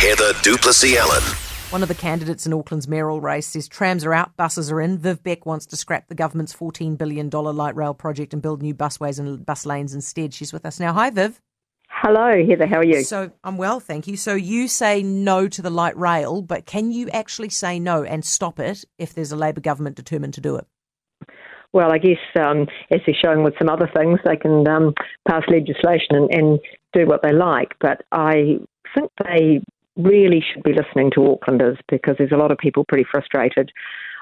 Heather du Plessis-Allan. One of the candidates in Auckland's mayoral race says trams are out, buses are in. Viv Beck wants to scrap the government's $14 billion light rail project and build new busways and bus lanes instead. She's with us now. Hi, Viv. Hello, Heather. How are you? So I'm well, thank you. So you say no to the light rail, but can you actually say no and stop it if there's a Labor government determined to do it? Well, I guess um, as they're showing with some other things, they can um, pass legislation and, and do what they like. But I think they really should be listening to Aucklanders because there's a lot of people pretty frustrated.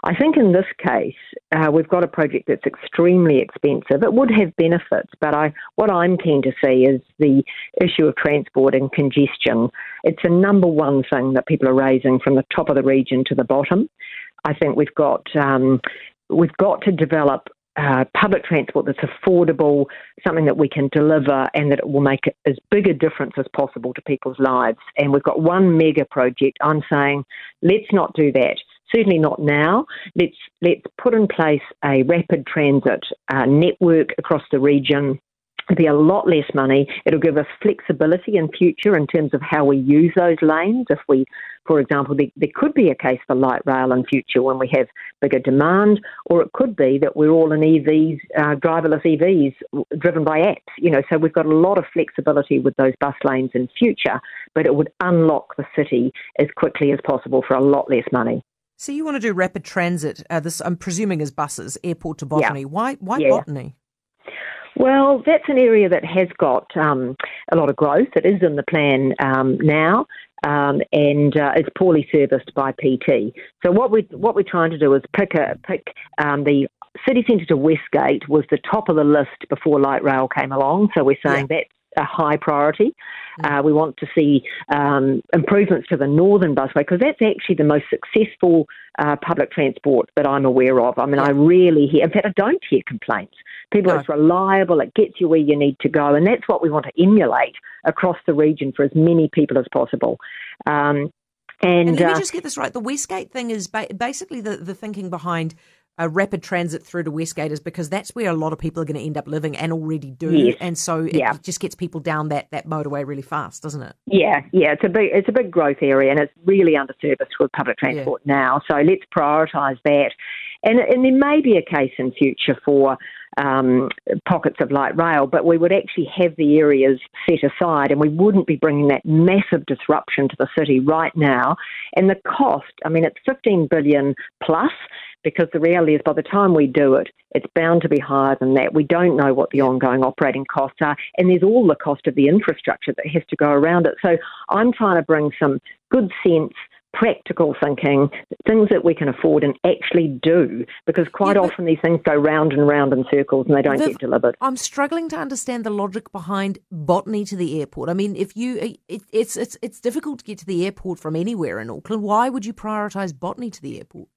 I think in this case, uh, we've got a project that's extremely expensive. It would have benefits, but I, what I'm keen to see is the issue of transport and congestion. It's a number one thing that people are raising from the top of the region to the bottom. I think we've got um, we've got to develop uh, public transport that's affordable, something that we can deliver, and that it will make as big a difference as possible to people's lives. And we've got one mega project. I'm saying, let's not do that. Certainly not now. Let's let's put in place a rapid transit uh, network across the region be a lot less money. It'll give us flexibility in future in terms of how we use those lanes. If we, for example, there, there, could be a case for light rail in future when we have bigger demand, or it could be that we're all in EVs, uh, driverless EVs driven by apps. You know, so we've got a lot of flexibility with those bus lanes in future, but it would unlock the city as quickly as possible for a lot less money. So you want to do rapid transit? Uh, this, I'm presuming, is buses, airport to Botany. Yeah. Why? Why Yeah. Botany? Well, that's an area that has got um, a lot of growth. It is in the plan um, now, um, and uh, it's poorly serviced by PT. So what we what we're trying to do is pick a pick um, the city centre to Westgate was the top of the list before light rail came along. So we're saying that's a high priority. Uh, we want to see um, improvements to the northern busway because that's actually the most successful uh, public transport that I'm aware of. I mean, I rarely hear, in fact, I don't hear complaints. People, No. it's reliable, it gets you where you need to go, and that's what we want to emulate across the region for as many people as possible. Um, and And let uh, me just get this right. The Westgate thing is ba- basically the, the thinking behind a rapid transit through to Westgate is because that's where a lot of people are going to end up living and already do. Yes. And so it Yeah. just gets people down that, that motorway really fast, doesn't it? Yeah, yeah, it's a big it's a big growth area and it's really underserviced with public transport now. So let's prioritise that. And and there may be a case in future for um, pockets of light rail, but we would actually have the areas set aside and we wouldn't be bringing that massive disruption to the city right now. And the cost, I mean, it's 15 billion plus because the reality is by the time we do it, it's bound to be higher than that. We don't know what the ongoing operating costs are, and there's all the cost of the infrastructure that has to go around it. So I'm trying to bring some good sense. Practical thinking, things that we can afford and actually do, because quite Yeah, often these things go round and round in circles and they don't Viv- get delivered. I'm struggling to understand the logic behind botany to the airport. I mean, if you, uh, it, it's it's it's difficult to get to the airport from anywhere in Auckland. Why would you prioritise botany to the airport?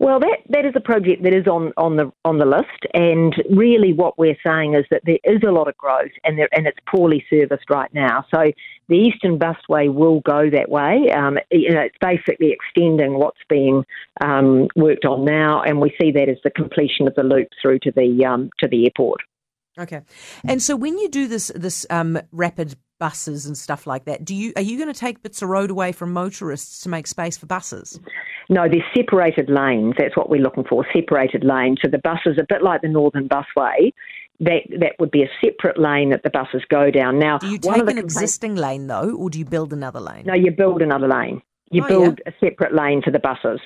Well, that, that is a project that is on, on the on the list, and really what we're saying is that there is a lot of growth, and there, and it's poorly serviced right now. So the Eastern Busway will go that way. Um, you know, it's basically extending what's being um, worked on now, and we see that as the completion of the loop through to the um, to the airport. Okay, and so when you do this this um, rapid buses and stuff like that, do you are you going to take bits of road away from motorists to make space for buses? No, there's separated lanes. That's what we're looking for. Separated lanes. So the buses, a bit like the Northern Busway, that that would be a separate lane that the buses go down. Now, Do you one take of the an existing lane though, or do you build another lane? No, you build another lane. You Oh, build a separate lane for the buses,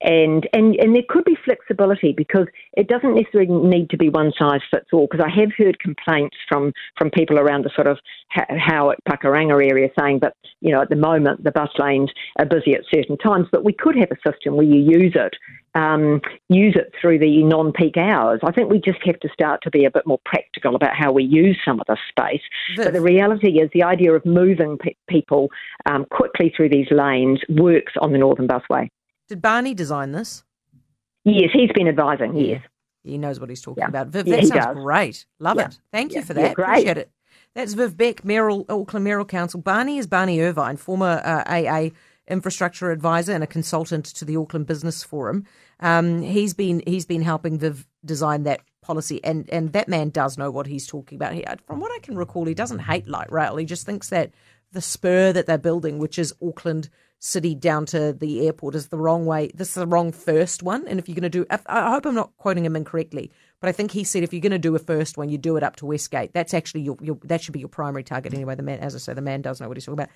and and and there could be flexibility because it doesn't necessarily need to be one size fits all. Because I have heard complaints from from people around the sort of Howick Pakuranga area saying that you know at the moment the bus lanes are busy at certain times, but we could have a system where you use it um, use it through the non-peak hours. I think we just have to start to be a bit more practical about how we use some of this space. Viv. But the reality is, the idea of moving pe- people um, quickly through these lanes works on the Northern Busway. Did Barney design this? Yes, he's been advising. Yes. He knows what he's talking Yeah. about. Viv, Yeah, that sounds does. great. Love Yeah. it. Thank you for that. great. Appreciate it. That's Viv Beck, Mayoral, Auckland Mayoral Council. Barney is Barney Irvine, former uh, AA infrastructure advisor and a consultant to the Auckland Business Forum. Um, he's been he's been helping Viv design that policy, and and that man does know what he's talking about. He, from what I can recall, he doesn't hate light rail. He just thinks that the spur that they're building, which is Auckland City down to the airport, is the wrong way. This is the wrong first one. And if you're going to do, I hope I'm not quoting him incorrectly, but I think he said if you're going to do a first one, you do it up to Westgate. That's actually your, your that should be your primary target anyway. The man, as I say, the man does know what he's talking about.